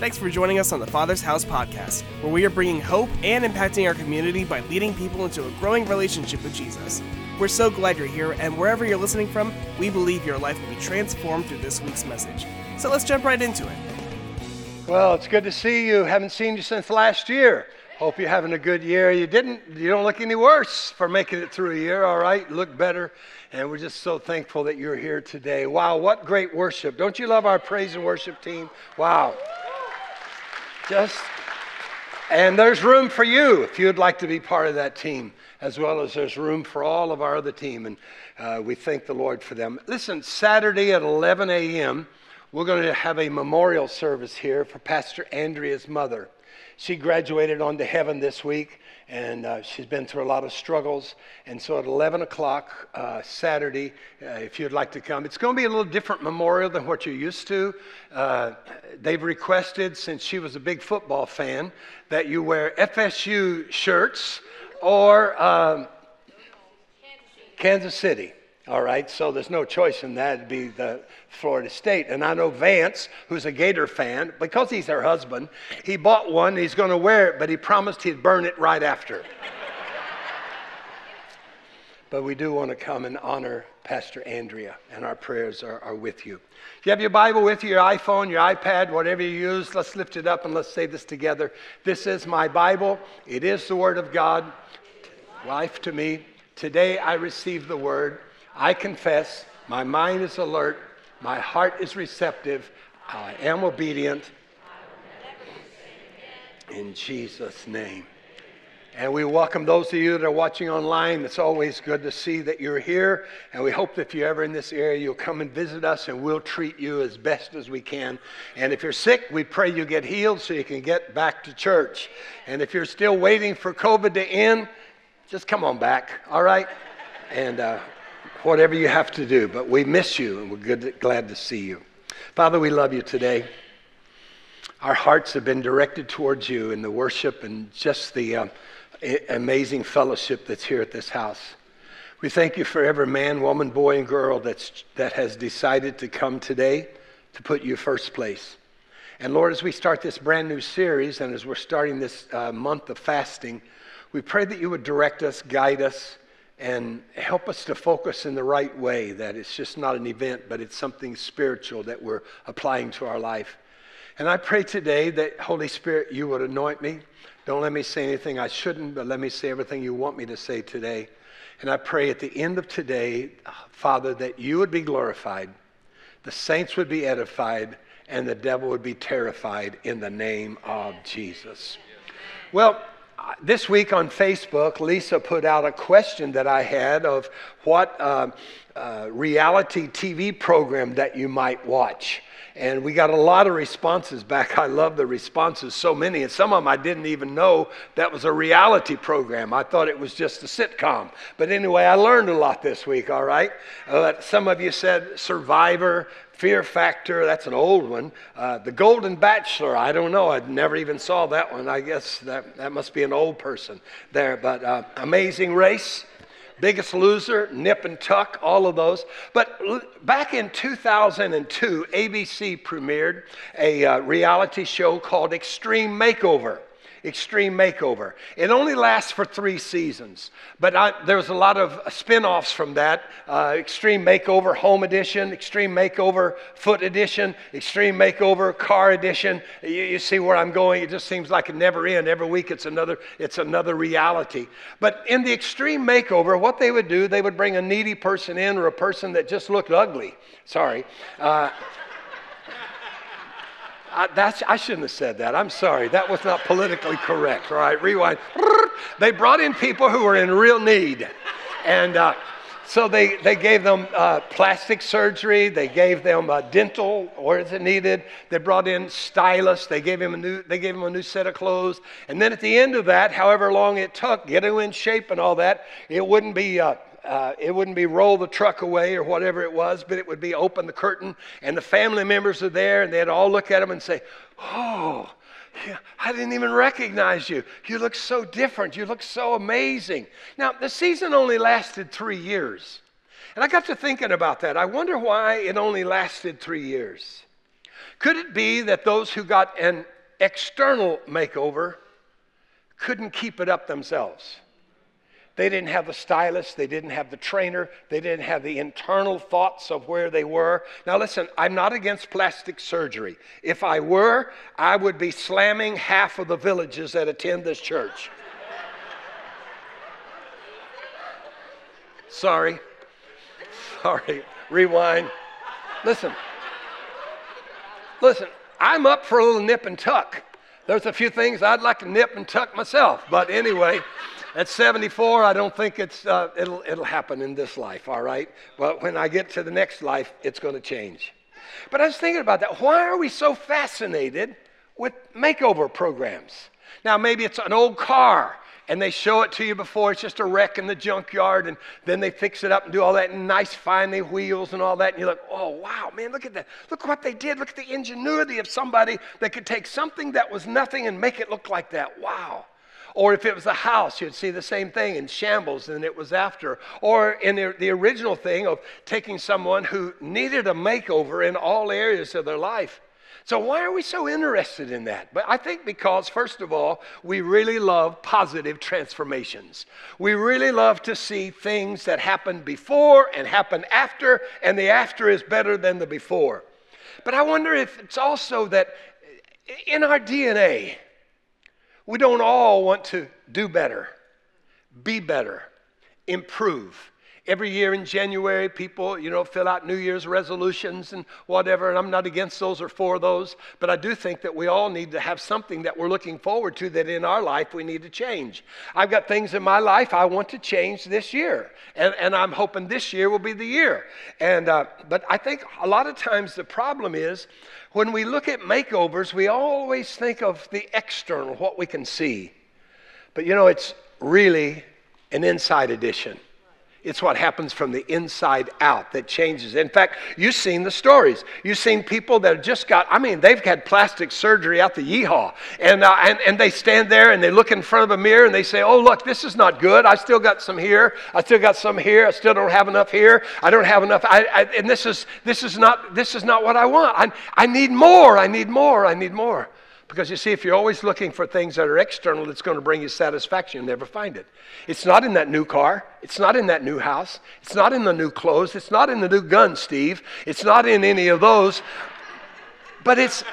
Thanks for joining us on the Father's House podcast, where we are bringing hope and impacting our community by leading people into a growing relationship with Jesus. We're so glad you're here, and wherever you're listening from, we believe your life will be transformed through this week's message. So let's jump right into it. Well, it's good to see you. Haven't seen you since last year. Hope you're having a good year. You didn't, you don't look any worse for making it through a year, all right? Look better. And we're just so thankful that you're here today. Wow, what great worship. Don't you love our praise and worship team? Wow. Just, and there's room for you if you'd like to be part of that team, as well as there's room for all of our other team. And uh, we thank the Lord for them. Listen, Saturday at 11 a.m., we're going to have a memorial service here for Pastor Andrea's mother. She graduated on to heaven this week, and uh, she's been through a lot of struggles. And so at 11 o'clock uh, Saturday, uh, if you'd like to come, it's going to be a little different memorial than what you're used to. Uh, they've requested, since she was a big football fan, that you wear FSU shirts or um, Kansas City. All right, so there's no choice in that. It'd be the Florida State. And I know Vance, who's a Gator fan, because he's her husband, he bought one. He's going to wear it, but he promised he'd burn it right after. but we do want to come and honor Pastor Andrea, and our prayers are, are with you. If you have your Bible with you, your iPhone, your iPad, whatever you use, let's lift it up and let's say this together. This is my Bible. It is the Word of God. Life to me. Today I receive the Word. I confess, my mind is alert, my heart is receptive, I am obedient. In Jesus' name. And we welcome those of you that are watching online. It's always good to see that you're here. And we hope that if you're ever in this area, you'll come and visit us and we'll treat you as best as we can. And if you're sick, we pray you get healed so you can get back to church. And if you're still waiting for COVID to end, just come on back, all right? And uh, whatever you have to do. But we miss you and we're good, glad to see you. Father, we love you today. Our hearts have been directed towards you in the worship and just the uh, amazing fellowship that's here at this house. We thank you for every man, woman, boy, and girl that's, that has decided to come today to put you first place. And Lord, as we start this brand new series and as we're starting this uh, month of fasting, we pray that you would direct us, guide us, and help us to focus in the right way that it's just not an event, but it's something spiritual that we're applying to our life. And I pray today that, Holy Spirit, you would anoint me. Don't let me say anything I shouldn't, but let me say everything you want me to say today. And I pray at the end of today, Father, that you would be glorified, the saints would be edified, and the devil would be terrified in the name of Jesus. Well, this week on Facebook, Lisa put out a question that I had of what uh, uh, reality TV program that you might watch. And we got a lot of responses back. I love the responses, so many. And some of them I didn't even know that was a reality program. I thought it was just a sitcom. But anyway, I learned a lot this week, all right? Uh, some of you said Survivor, Fear Factor, that's an old one. Uh, the Golden Bachelor, I don't know. I never even saw that one. I guess that, that must be an old person there. But uh, Amazing Race, Biggest Loser, Nip and Tuck, all of those. But back in 2002, ABC premiered a uh, reality show called Extreme Makeover. Extreme Makeover. It only lasts for three seasons, but I, there's a lot of spin offs from that uh, Extreme Makeover Home Edition, Extreme Makeover Foot Edition, Extreme Makeover Car Edition. You, you see where I'm going? It just seems like it never ends. Every week it's another, it's another reality. But in the Extreme Makeover, what they would do, they would bring a needy person in or a person that just looked ugly. Sorry. Uh, I, that's, I shouldn't have said that. I'm sorry. That was not politically correct. All right, rewind. They brought in people who were in real need. And uh, so they, they gave them uh, plastic surgery. They gave them uh, dental, where is it needed. They brought in stylists. They gave, him a new, they gave him a new set of clothes. And then at the end of that, however long it took, get him in shape and all that, it wouldn't be uh, it wouldn't be roll the truck away or whatever it was, but it would be open the curtain, and the family members are there, and they'd all look at him and say, Oh, I didn't even recognize you. You look so different. You look so amazing. Now, the season only lasted three years. And I got to thinking about that. I wonder why it only lasted three years. Could it be that those who got an external makeover couldn't keep it up themselves? They didn't have the stylist, they didn't have the trainer, they didn't have the internal thoughts of where they were. Now, listen, I'm not against plastic surgery. If I were, I would be slamming half of the villages that attend this church. Sorry. Sorry. Rewind. Listen. Listen, I'm up for a little nip and tuck. There's a few things I'd like to nip and tuck myself, but anyway, at 74, I don't think it's uh, it'll it'll happen in this life. All right, but when I get to the next life, it's going to change. But I was thinking about that. Why are we so fascinated with makeover programs? Now, maybe it's an old car and they show it to you before it's just a wreck in the junkyard and then they fix it up and do all that nice finely wheels and all that and you're like oh wow man look at that look what they did look at the ingenuity of somebody that could take something that was nothing and make it look like that wow or if it was a house, you'd see the same thing in shambles than it was after. Or in the, the, original thing of taking someone who needed a makeover in all areas of their life so, why are we so interested in that? But I think because, first of all, we really love positive transformations. We really love to see things that happen before and happen after, and the after is better than the before. But I wonder if it's also that in our DNA, we don't all want to do better, be better, improve. Every year in January, people, you know, fill out New Year's resolutions and whatever, and I'm not against those or for those, but I do think that we all need to have something that we're looking forward to that in our life we need to change. I've got things in my life I want to change this year, and, and I'm hoping this year will be the year. And, uh, but I think a lot of times the problem is when we look at makeovers, we always think of the external, what we can see. But you know, it's really an inside edition. It's what happens from the inside out that changes. In fact, you've seen the stories. You've seen people that have just got, I mean, they've had plastic surgery out the yeehaw. And, uh, and, and they stand there and they look in front of a mirror and they say, oh, look, this is not good. I still got some here. I still got some here. I still don't have enough here. I don't have enough. I, I, and this is, this, is not, this is not what I want. I, I need more. I need more. I need more. Because you see, if you're always looking for things that are external that's going to bring you satisfaction, you'll never find it. It's not in that new car. It's not in that new house. It's not in the new clothes. It's not in the new gun, Steve. It's not in any of those. But it's,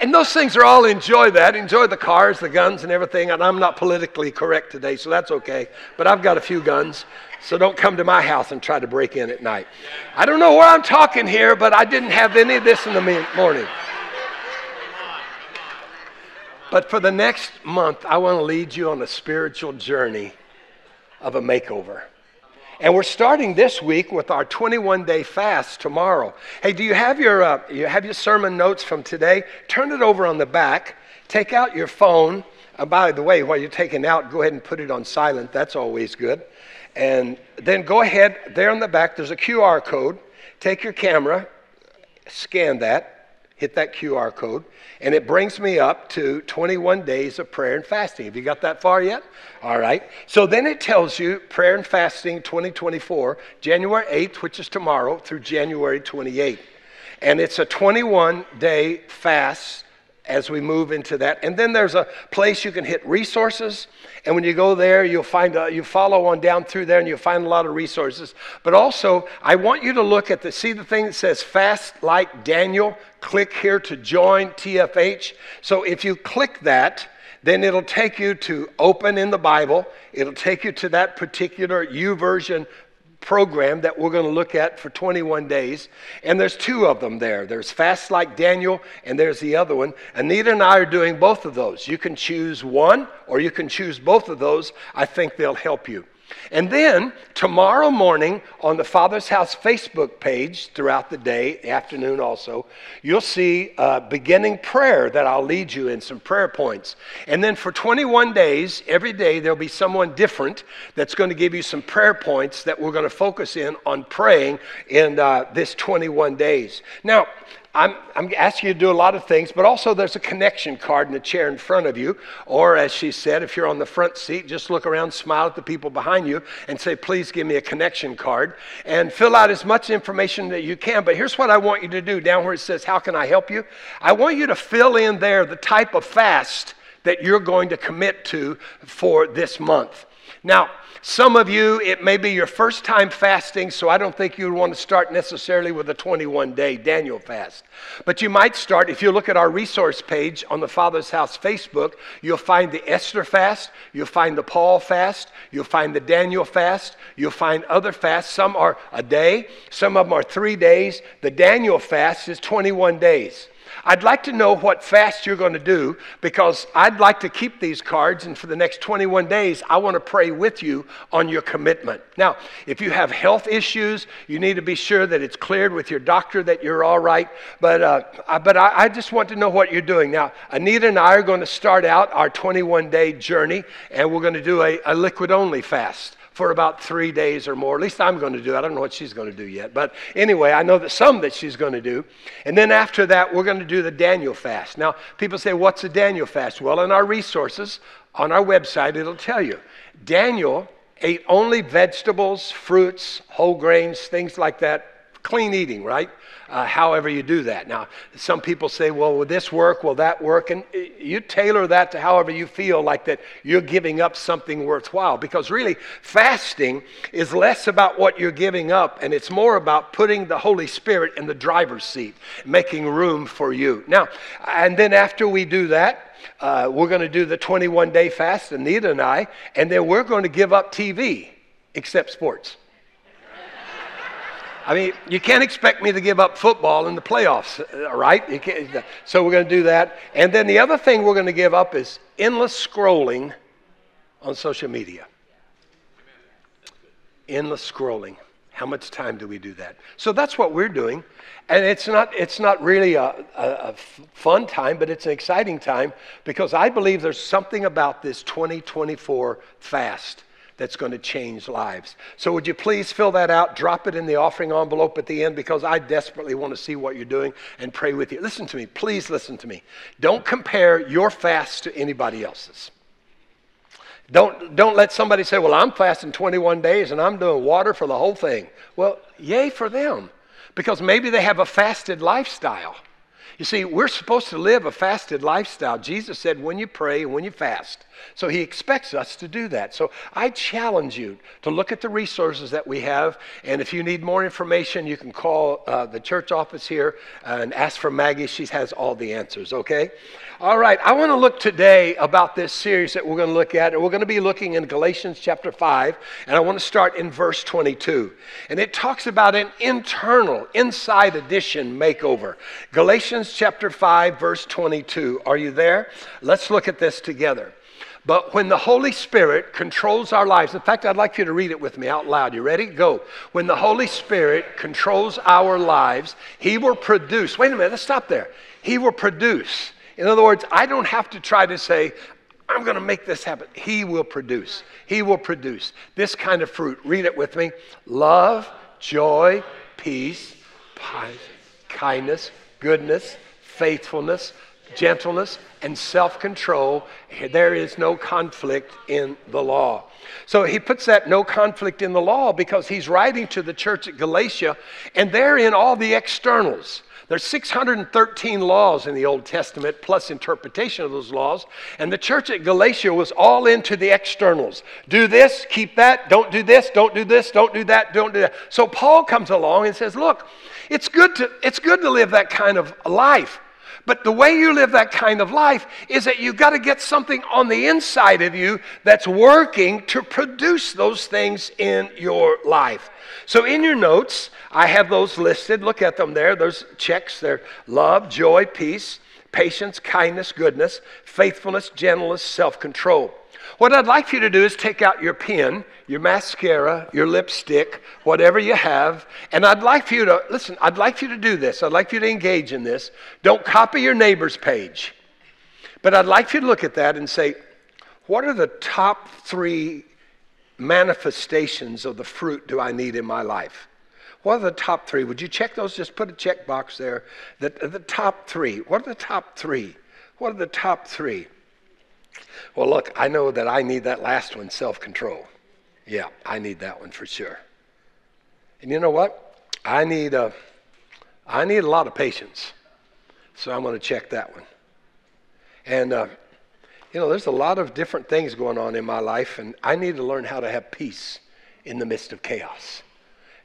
and those things are all enjoy that. Enjoy the cars, the guns, and everything. And I'm not politically correct today, so that's okay. But I've got a few guns. So don't come to my house and try to break in at night. I don't know where I'm talking here, but I didn't have any of this in the morning. But for the next month, I want to lead you on a spiritual journey of a makeover. And we're starting this week with our 21 day fast tomorrow. Hey, do you have your, uh, you have your sermon notes from today? Turn it over on the back. Take out your phone. Uh, by the way, while you're taking out, go ahead and put it on silent. That's always good. And then go ahead, there on the back, there's a QR code. Take your camera, scan that, hit that QR code, and it brings me up to 21 days of prayer and fasting. Have you got that far yet? All right. So then it tells you prayer and fasting 2024, January 8th, which is tomorrow, through January 28th. And it's a 21 day fast as we move into that. And then there's a place you can hit resources. And when you go there, you'll find, a, you follow on down through there and you'll find a lot of resources. But also, I want you to look at the, see the thing that says fast like Daniel? Click here to join TFH. So if you click that, then it'll take you to open in the Bible. It'll take you to that particular YouVersion program that we're going to look at for 21 days. And there's two of them there. There's Fast Like Daniel, and there's the other one. Anita and I are doing both of those. You can choose one, or you can choose both of those. I think they'll help you. And then tomorrow morning on the Father's House Facebook page throughout the day, afternoon also, you'll see a beginning prayer that I'll lead you in some prayer points. And then for 21 days, every day there'll be someone different that's going to give you some prayer points that we're going to focus in on praying in uh, this 21 days. Now, I'm, I'm asking you to do a lot of things, but also there's a connection card in the chair in front of you. Or, as she said, if you're on the front seat, just look around, smile at the people behind you, and say, please give me a connection card. And fill out as much information that you can. But here's what I want you to do down where it says, How can I help you? I want you to fill in there the type of fast that you're going to commit to for this month. Now, some of you, it may be your first time fasting, so I don't think you would want to start necessarily with a 21 day Daniel fast. But you might start, if you look at our resource page on the Father's House Facebook, you'll find the Esther fast, you'll find the Paul fast, you'll find the Daniel fast, you'll find other fasts. Some are a day, some of them are three days. The Daniel fast is 21 days. I'd like to know what fast you're going to do because I'd like to keep these cards, and for the next 21 days, I want to pray with you on your commitment. Now, if you have health issues, you need to be sure that it's cleared with your doctor that you're all right. But, uh, but I, I just want to know what you're doing. Now, Anita and I are going to start out our 21 day journey, and we're going to do a, a liquid only fast for about three days or more. At least I'm going to do. I don't know what she's going to do yet. But anyway, I know that some that she's going to do. And then after that, we're going to do the Daniel fast. Now, people say, what's a Daniel fast? Well, in our resources on our website, it'll tell you. Daniel ate only vegetables, fruits, whole grains, things like that. Clean eating, right? Uh, however you do that. Now, some people say, well, will this work? Will that work? And you tailor that to however you feel like that you're giving up something worthwhile. Because really, fasting is less about what you're giving up and it's more about putting the Holy Spirit in the driver's seat, making room for you. Now, and then after we do that, uh, we're going to do the 21 day fast, Anita and I, and then we're going to give up TV, except sports. I mean, you can't expect me to give up football in the playoffs, right? so we're going to do that. And then the other thing we're going to give up is endless scrolling on social media. Endless scrolling. How much time do we do that? So that's what we're doing. And it's not, it's not really a, a, a fun time, but it's an exciting time because I believe there's something about this 2024 fast that's going to change lives. So, would you please fill that out? Drop it in the offering envelope at the end because I desperately want to see what you're doing and pray with you. Listen to me. Please listen to me. Don't compare your fast to anybody else's. Don't, don't let somebody say, Well, I'm fasting 21 days and I'm doing water for the whole thing. Well, yay for them because maybe they have a fasted lifestyle. You see, we're supposed to live a fasted lifestyle. Jesus said, when you pray and when you fast. So he expects us to do that. So I challenge you to look at the resources that we have. And if you need more information, you can call uh, the church office here and ask for Maggie. She has all the answers, okay? All right, I want to look today about this series that we're going to look at. And we're going to be looking in Galatians chapter 5. And I want to start in verse 22. And it talks about an internal, inside edition makeover. Galatians chapter 5, verse 22. Are you there? Let's look at this together. But when the Holy Spirit controls our lives, in fact, I'd like you to read it with me out loud. You ready? Go. When the Holy Spirit controls our lives, He will produce. Wait a minute, let's stop there. He will produce. In other words, I don't have to try to say, I'm going to make this happen. He will produce. He will produce this kind of fruit. Read it with me love, joy, peace, kindness, goodness, faithfulness, gentleness, and self control, there is no conflict in the law. So he puts that no conflict in the law because he's writing to the church at Galatia, and they're in all the externals. There's 613 laws in the Old Testament, plus interpretation of those laws. And the church at Galatia was all into the externals. Do this, keep that, don't do this, don't do this, don't do that, don't do that. So Paul comes along and says, Look, it's good to, it's good to live that kind of life. But the way you live that kind of life is that you've got to get something on the inside of you that's working to produce those things in your life. So, in your notes, I have those listed. Look at them there. Those checks. They're love, joy, peace, patience, kindness, goodness, faithfulness, gentleness, self control. What I'd like for you to do is take out your pen, your mascara, your lipstick, whatever you have, and I'd like for you to listen, I'd like for you to do this. I'd like for you to engage in this. Don't copy your neighbor's page. But I'd like for you to look at that and say, what are the top three manifestations of the fruit do I need in my life? What are the top three? Would you check those? Just put a check box there. The, the top three. What are the top three? What are the top three? Well, look, I know that I need that last one self control. Yeah, I need that one for sure. And you know what? I need a, I need a lot of patience. So I'm going to check that one. And, uh, you know, there's a lot of different things going on in my life, and I need to learn how to have peace in the midst of chaos.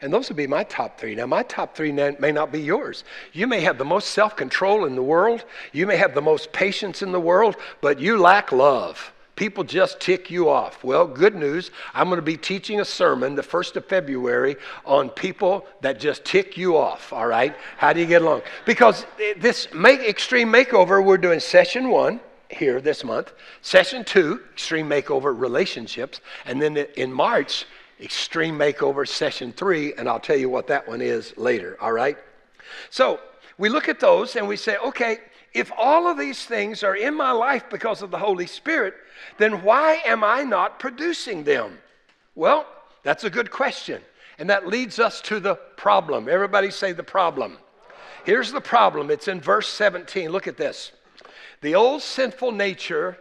And those would be my top three. Now, my top three may not be yours. You may have the most self control in the world, you may have the most patience in the world, but you lack love. People just tick you off. Well, good news. I'm going to be teaching a sermon the 1st of February on people that just tick you off, all right? How do you get along? Because this make, extreme makeover, we're doing session one here this month, session two, extreme makeover relationships, and then in March, extreme makeover session three, and I'll tell you what that one is later, all right? So we look at those and we say, okay, if all of these things are in my life because of the Holy Spirit, then why am I not producing them? Well, that's a good question. And that leads us to the problem. Everybody say the problem. Here's the problem it's in verse 17. Look at this. The old sinful nature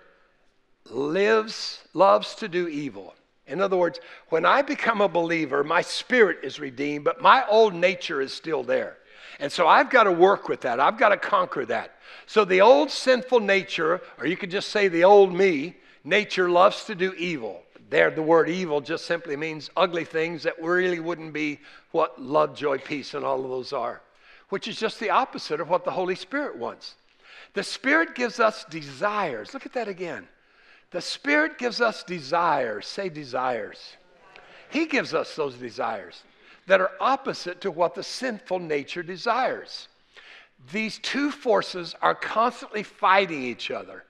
lives, loves to do evil. In other words, when I become a believer, my spirit is redeemed, but my old nature is still there. And so I've got to work with that. I've got to conquer that. So the old sinful nature, or you could just say the old me, nature loves to do evil. There, the word evil just simply means ugly things that really wouldn't be what love, joy, peace, and all of those are, which is just the opposite of what the Holy Spirit wants. The Spirit gives us desires. Look at that again. The Spirit gives us desires. Say desires. He gives us those desires that are opposite to what the sinful nature desires. These two forces are constantly fighting each other,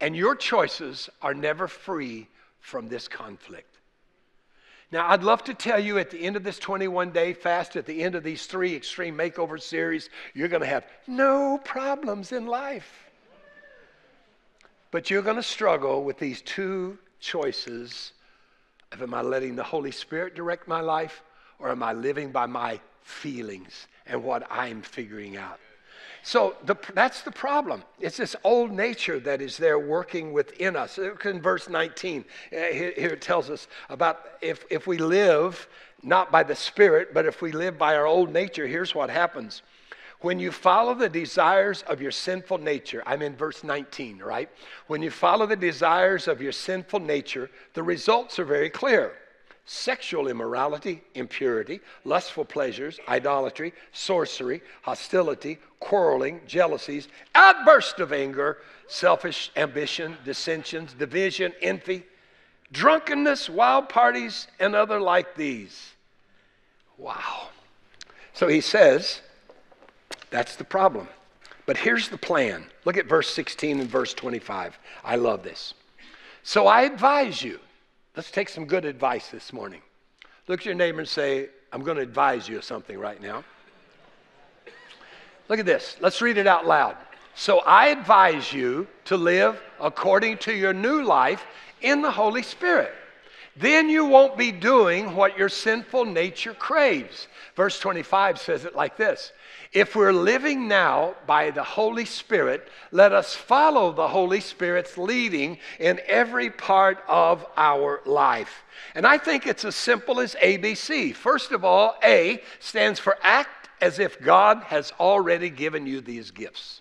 and your choices are never free from this conflict. Now, I'd love to tell you at the end of this 21 day fast, at the end of these three extreme makeover series, you're going to have no problems in life. But you're going to struggle with these two choices of am I letting the Holy Spirit direct my life or am I living by my feelings and what I'm figuring out? So the, that's the problem. It's this old nature that is there working within us. In verse 19, uh, here, here it tells us about if, if we live not by the Spirit, but if we live by our old nature, here's what happens. When you follow the desires of your sinful nature, I'm in verse 19, right? When you follow the desires of your sinful nature, the results are very clear sexual immorality, impurity, lustful pleasures, idolatry, sorcery, hostility, quarreling, jealousies, outburst of anger, selfish ambition, dissensions, division, envy, drunkenness, wild parties, and other like these. Wow. So he says, that's the problem. But here's the plan. Look at verse 16 and verse 25. I love this. So I advise you Let's take some good advice this morning. Look at your neighbor and say, I'm going to advise you of something right now. Look at this. Let's read it out loud. So I advise you to live according to your new life in the Holy Spirit. Then you won't be doing what your sinful nature craves. Verse 25 says it like this if we're living now by the Holy Spirit, let us follow the Holy Spirit's leading in every part of our life. And I think it's as simple as ABC. First of all, A stands for act as if God has already given you these gifts.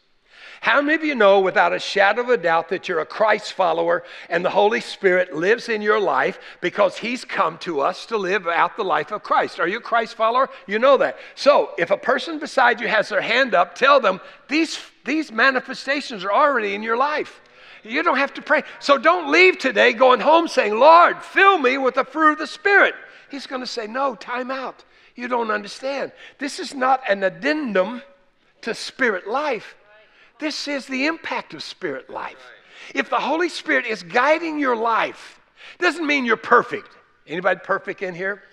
How many of you know without a shadow of a doubt that you're a Christ follower and the Holy Spirit lives in your life because He's come to us to live out the life of Christ? Are you a Christ follower? You know that. So if a person beside you has their hand up, tell them these, these manifestations are already in your life. You don't have to pray. So don't leave today going home saying, Lord, fill me with the fruit of the Spirit. He's going to say, No, time out. You don't understand. This is not an addendum to spirit life. This is the impact of spirit life. If the Holy Spirit is guiding your life, doesn't mean you're perfect. Anybody perfect in here?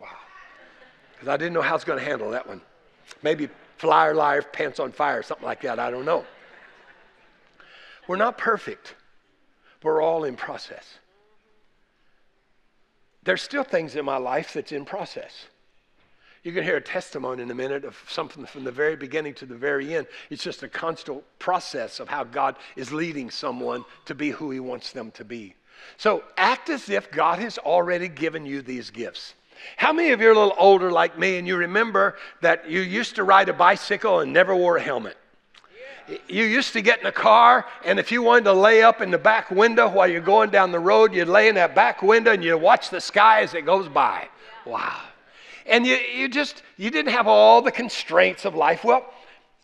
Wow. Because I didn't know how I was going to handle that one. Maybe flyer life, pants on fire, something like that. I don't know. We're not perfect. We're all in process. There's still things in my life that's in process. You're going to hear a testimony in a minute of something from the very beginning to the very end. It's just a constant process of how God is leading someone to be who He wants them to be. So act as if God has already given you these gifts. How many of you are a little older like me and you remember that you used to ride a bicycle and never wore a helmet? You used to get in a car, and if you wanted to lay up in the back window while you're going down the road, you'd lay in that back window and you'd watch the sky as it goes by. Wow. And you, you just, you didn't have all the constraints of life. Well,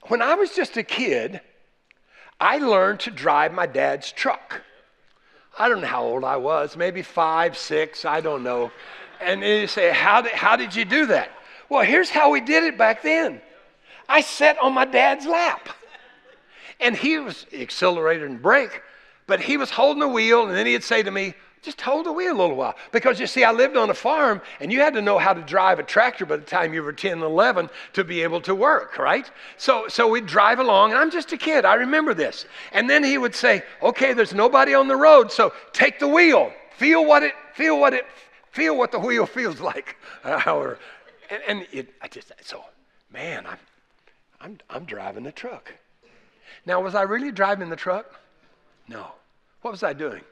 when I was just a kid, I learned to drive my dad's truck. I don't know how old I was, maybe five, six, I don't know. And then you say, how did, how did you do that? Well, here's how we did it back then I sat on my dad's lap. And he was accelerator and brake, but he was holding the wheel, and then he'd say to me, just hold the wheel a little while. Because you see, I lived on a farm, and you had to know how to drive a tractor by the time you were 10 and 11 to be able to work, right? So, so we'd drive along, and I'm just a kid. I remember this. And then he would say, okay, there's nobody on the road, so take the wheel. Feel what it, feel what it, feel what the wheel feels like. and, and it, I just, so, man, I'm, I'm, I'm driving the truck. Now, was I really driving the truck? No. What was I doing?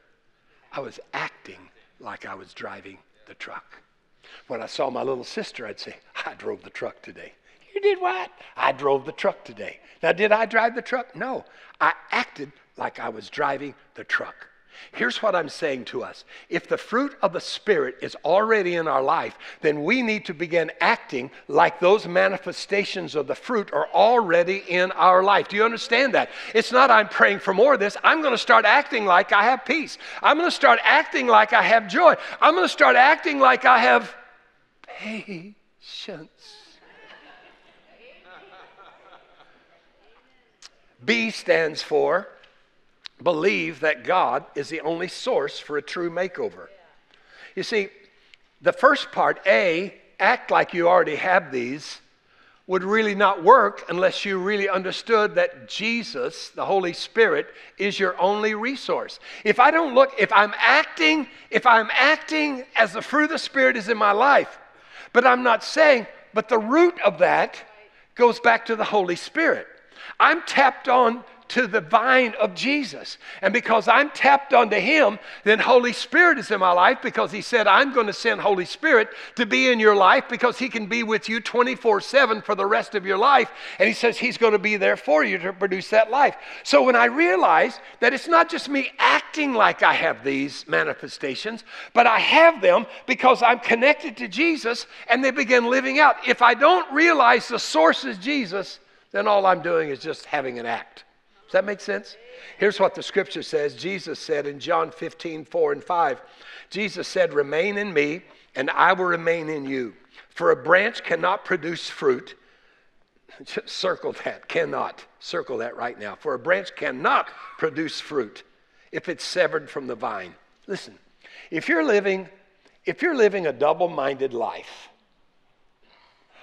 I was acting like I was driving the truck. When I saw my little sister, I'd say, I drove the truck today. You did what? I drove the truck today. Now, did I drive the truck? No. I acted like I was driving the truck. Here's what I'm saying to us if the fruit of the Spirit is already in our life, then we need to begin acting like those manifestations of the fruit are already in our life. Do you understand that? It's not I'm praying for more of this. I'm going to start acting like I have peace. I'm going to start acting like I have joy. I'm going to start acting like I have patience. B stands for believe that God is the only source for a true makeover. You see, the first part, A, act like you already have these, would really not work unless you really understood that Jesus, the Holy Spirit, is your only resource. If I don't look, if I'm acting, if I'm acting as the fruit of the Spirit is in my life, but I'm not saying, but the root of that goes back to the Holy Spirit. I'm tapped on to the vine of Jesus. And because I'm tapped onto Him, then Holy Spirit is in my life because He said, I'm going to send Holy Spirit to be in your life because He can be with you 24 7 for the rest of your life. And He says He's going to be there for you to produce that life. So when I realize that it's not just me acting like I have these manifestations, but I have them because I'm connected to Jesus and they begin living out. If I don't realize the source is Jesus, then all I'm doing is just having an act. Does that make sense? Here's what the scripture says Jesus said in John 15, 4 and 5. Jesus said, Remain in me, and I will remain in you. For a branch cannot produce fruit. Just circle that, cannot. Circle that right now. For a branch cannot produce fruit if it's severed from the vine. Listen, if you're living, if you're living a double-minded life,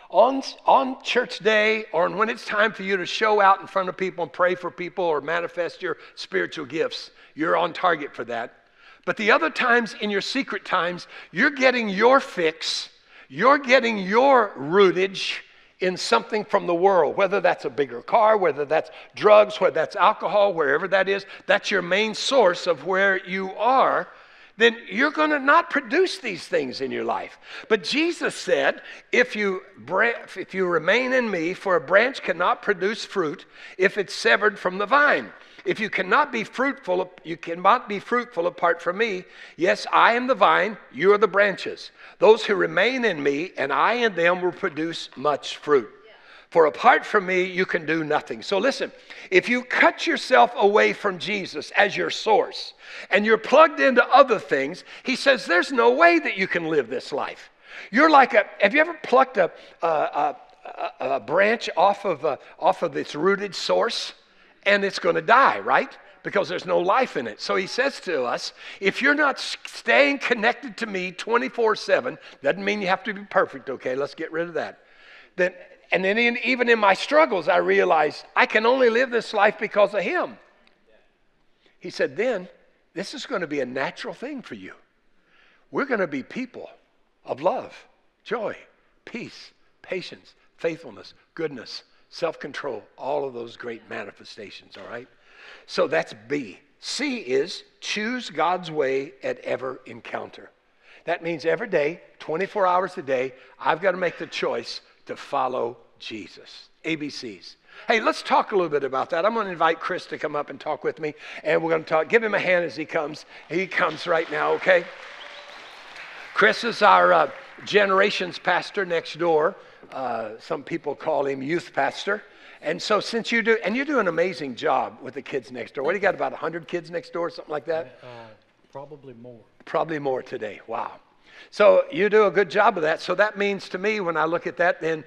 on, on church day or when it's time for you to show out in front of people and pray for people or manifest your spiritual gifts, you're on target for that. But the other times, in your secret times, you're getting your fix, you're getting your rootage in something from the world, whether that's a bigger car, whether that's drugs, whether that's alcohol, wherever that is, that's your main source of where you are then you're going to not produce these things in your life. But Jesus said, if you, if you remain in me, for a branch cannot produce fruit if it's severed from the vine. If you cannot be fruitful, you cannot be fruitful apart from me. Yes, I am the vine, you are the branches. Those who remain in me and I in them will produce much fruit. For apart from me, you can do nothing. So listen, if you cut yourself away from Jesus as your source and you're plugged into other things, he says there's no way that you can live this life. You're like a, have you ever plucked a, a, a, a branch off of, a, off of its rooted source and it's going to die, right? Because there's no life in it. So he says to us, if you're not staying connected to me 24 7, doesn't mean you have to be perfect, okay? Let's get rid of that. Then and then in, even in my struggles, I realized I can only live this life because of Him. He said, then this is going to be a natural thing for you. We're going to be people of love, joy, peace, patience, faithfulness, goodness, self control, all of those great manifestations, all right? So that's B. C is choose God's way at every encounter. That means every day, 24 hours a day, I've got to make the choice to follow Jesus. ABCs. Hey, let's talk a little bit about that. I'm going to invite Chris to come up and talk with me, and we're going to talk. Give him a hand as he comes. He comes right now, okay? Chris is our uh, generations pastor next door. Uh, some people call him youth pastor. And so, since you do, and you do an amazing job with the kids next door. What do you got? About 100 kids next door, something like that? Uh, probably more. Probably more today. Wow. So you do a good job of that. So that means to me, when I look at that, then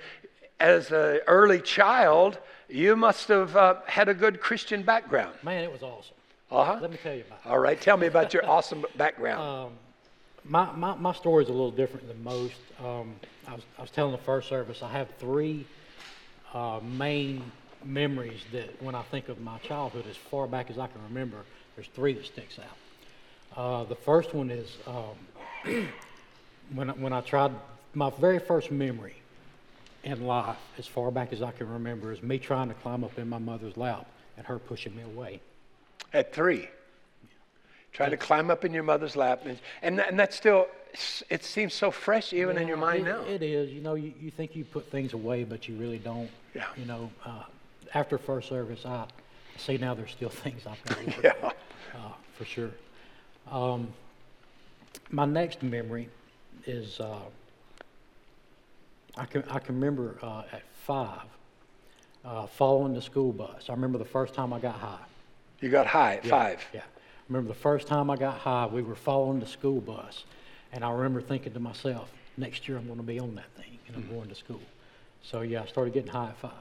as an early child, you must have uh, had a good Christian background. Man, it was awesome. Uh huh. Let me tell you about it. All right. Tell me about your awesome background. Um, my, my, my story is a little different than most. Um, I, was, I was telling the first service, I have three uh, main memories that when I think of my childhood, as far back as I can remember, there's three that sticks out. Uh, the first one is um, when, I- when I tried, my very first memory in life, as far back as I can remember, is me trying to climb up in my mother's lap and her pushing me away. At three. Trying to climb up in your mother's lap. And, and, and that's still, it seems so fresh even in your mind it- now. It is. You know, you, you think you put things away, but you really don't. Yeah. You know, uh, after first service, I see now there's still things I've got to work Yeah. uh, for sure. Um, my next memory is uh, I can I can remember uh, at five uh, following the school bus. I remember the first time I got high. You got high at Yeah, five. Yeah. Remember the first time I got high, we were following the school bus, and I remember thinking to myself, next year I'm going to be on that thing, and Mm-hmm. I'm going to school. So yeah, I started getting high at five.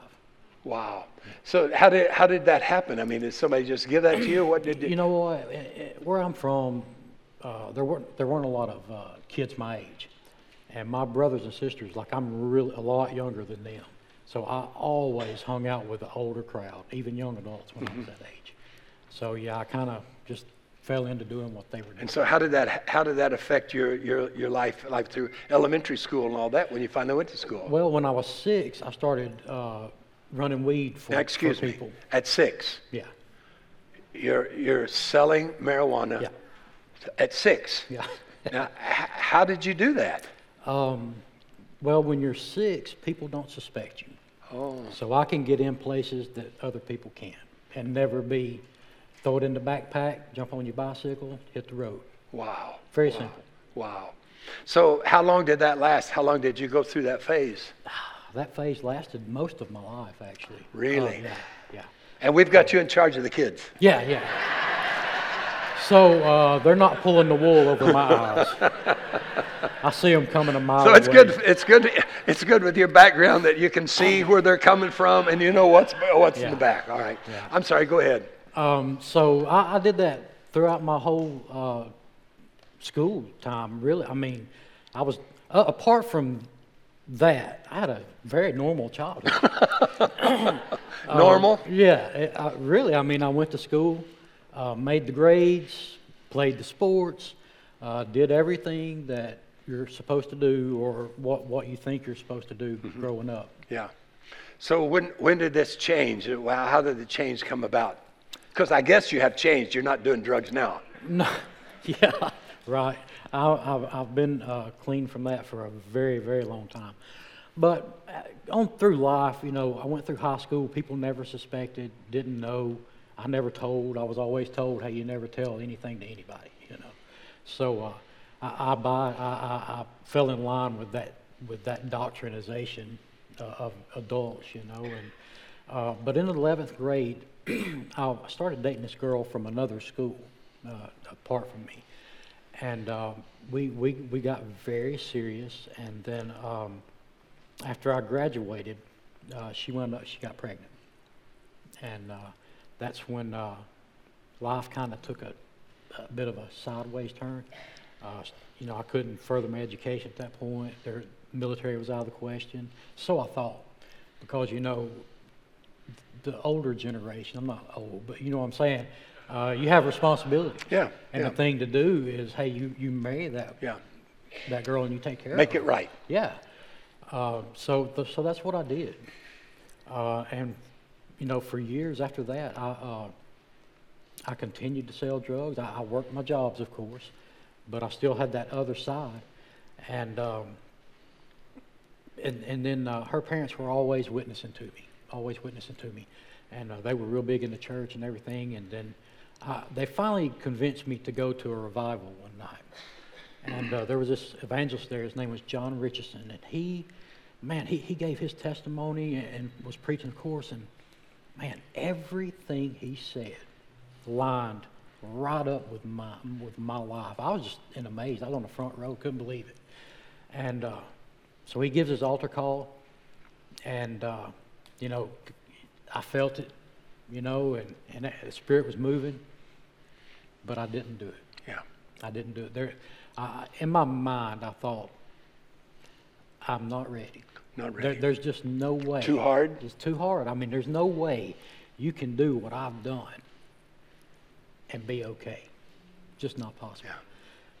Wow. So how did, how did that happen? I mean, did somebody just give that to you? What did You know what? eh, eh, Where I'm from, uh, there weren't there weren't a lot of uh, kids my age, and my brothers and sisters, like I'm really a lot younger than them. So I always hung out with the older crowd, even young adults when I was Mm-hmm. that age. So yeah, I kind of just fell into doing what they were doing. And so how did that how did that affect your your, your life like through elementary school and all that when you finally went to school? Well, when I was six, I started uh, running weed for, now, excuse for me. people. At six, Yeah, you're you're selling marijuana yeah, at six. yeah. Now, h- how did you do that? Um, well, when you're six, people don't suspect you. Oh, So I can get in places that other people can't and never be throw it in the backpack, jump on your bicycle, hit the road. wow. Very wow. simple. Wow. So how long did that last? How long did you go through that phase? That phase lasted most of my life, actually. Really? Uh, yeah, yeah. And we've got you in charge of the kids. Yeah, yeah. So uh, they're not pulling the wool over my eyes. I see them coming a mile So it's away. good. It's good. It's good with your background that you can see where they're coming from and you know what's what's in the back. All right. Yeah. I'm sorry. Go ahead. Um, so I, I did that throughout my whole uh, school time. Really, I mean, I was uh, apart from that, I had a very normal childhood. Normal. yeah, it, I, really. I mean, I went to school, uh, made the grades, played the sports, uh, did everything that you're supposed to do or what what you think you're supposed to do growing up. Yeah. So when when did this change? Well, how did the change come about? Because I guess you have changed. You're not doing drugs now. No, yeah, right. I, I've, I've been uh, clean from that for a very, very long time. But uh, on through life, you know, I went through high school. People never suspected, didn't know. I never told. I was always told, "Hey, you never tell anything to anybody," you know. So uh, I, I buy. I, I, I fell in line with that with that doctrinization uh, of adults, you know. And uh, but in the eleventh grade, I started dating this girl from another school, uh, apart from me, and um, we, we we got very serious. And then um, after I graduated, uh, she went up. She got pregnant, and uh, that's when uh, life kind of took a, a bit of a sideways turn. Uh, you know, I couldn't further my education at that point. The military was out of the question. So I thought, because you know, the older generation, I'm not old, but you know what I'm saying, uh, you have responsibility. Yeah, And yeah. the thing to do is, hey, you, you marry that, Yeah. that girl and you take care Make of her. Make it right. Yeah. Uh, so, th- so that's what I did. Uh, and, you know, for years after that, I, uh, I continued to sell drugs. I, I worked my jobs, of course, but I still had that other side. And, um, and, and then uh, her parents were always witnessing to me, always witnessing to me. And uh, they were real big in the church and everything. And then uh, they finally convinced me to go to a revival one night. And uh, there was this evangelist there. His name was John Richardson. And he, man, he, he gave his testimony and, and was preaching of course. And, man, everything he said lined right up with my, with my life. I was just in amaze. I was on the front row, couldn't believe it. And uh, so he gives his altar call. And, uh, you know, I felt it, you know, and, and the Spirit was moving, but I didn't do it. Yeah. I didn't do it. There, I, in my mind, I thought, I'm not ready. Not There, there's just no way. Too hard? It's too hard. I mean, there's no way you can do what I've done and be okay. Just not possible. Yeah.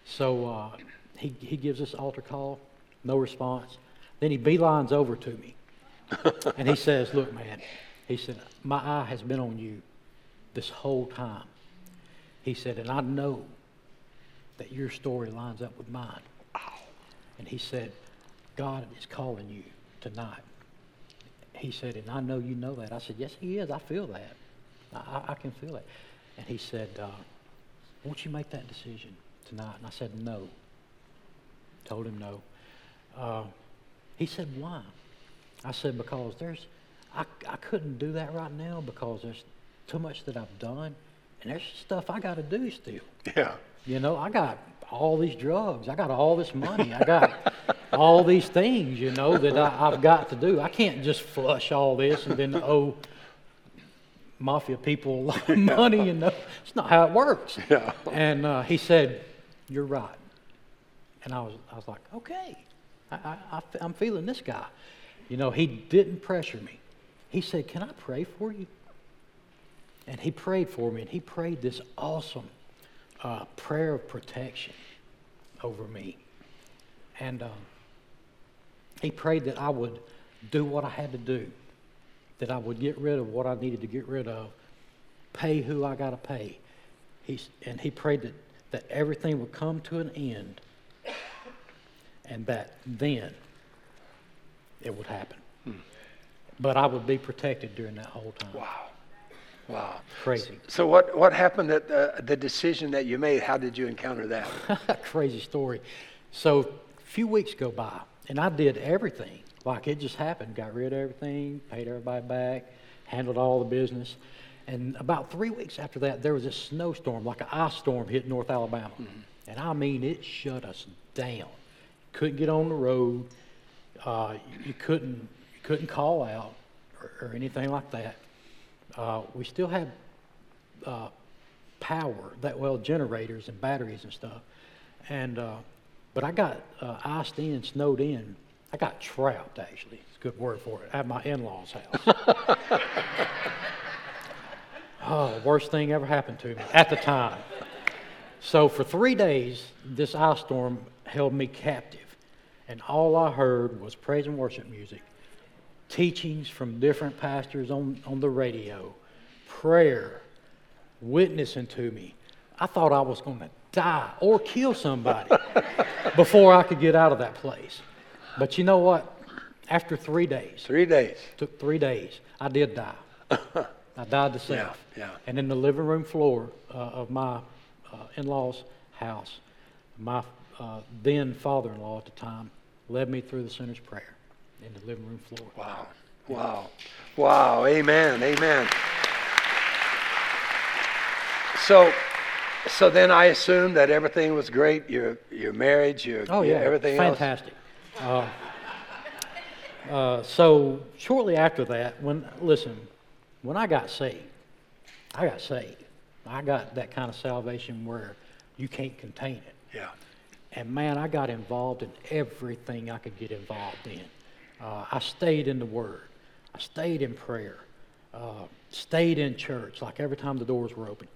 So uh, he, he gives us altar call, no response. Then he beelines over to me. and he says, Look, man, he said, My eye has been on you this whole time. He said, And I know that your story lines up with mine. And he said, God is calling you tonight. He said, And I know you know that. I said, Yes, he is. I feel that. I, I- can feel it. And he said, uh, Won't you make that decision tonight? And I said, No. Told him no. Uh, he said, Why? I said, Because there's, I, I couldn't do that right now because there's too much that I've done. And there's stuff I got to do still. Yeah. You know, I got all these drugs. I got all this money. I got all these things, you know, that I, I've got to do. I can't just flush all this and then owe mafia people a lot of money, you know. It's not how it works. Yeah. And uh, he said, You're right. And I was, I was like, Okay. I, I'm feeling this guy. You know, he didn't pressure me. He said, Can I pray for you? And he prayed for me, and he prayed this awesome uh, prayer of protection over me. And um, he prayed that I would do what I had to do, that I would get rid of what I needed to get rid of, pay who I got to pay. He's, and he prayed that, that everything would come to an end and that then it would happen. Hmm. But I would be protected during that whole time. Wow. Wow. Crazy. So what, what happened at the, the decision that you made? How did you encounter that? Crazy story. So a few weeks go by, and I did everything like it just happened. Got rid of everything, paid everybody back, handled all the business. And about three weeks after that, there was a snowstorm, like an ice storm, hit North Alabama. And I mean, it shut us down. Couldn't get on the road. Uh, you couldn't you couldn't call out or, or anything like that. Uh, we still had uh, power, that well, generators and batteries and stuff. And uh, but I got uh, iced in, snowed in. I got trapped actually. It's a good word for it. At my in-laws' house. oh, worst thing ever happened to me at the time. So for three days, this ice storm held me captive, and all I heard was praise and worship music, teachings from different pastors on, on the radio, prayer, witnessing to me. I thought I was going to die or kill somebody before I could get out of that place. But you know what? After three days, Three days. took three days, I did die. I died to self. Yeah, yeah. And in the living room floor uh, of my uh, in-laws' house, my uh, then father-in-law at the time led me through the sinner's prayer in the living room floor. Wow. Wow. Wow. Amen. Amen. So, so then I assumed that everything was great. Your your marriage, your Oh yeah, everything fantastic. Uh, uh, so shortly after that, when listen, when I got saved, I got saved. I got that kind of salvation where you can't contain it. Yeah. And man, I got involved in everything I could get involved in. Uh, I stayed in the Word. I stayed in prayer. Uh, stayed in church, like every time the doors were open.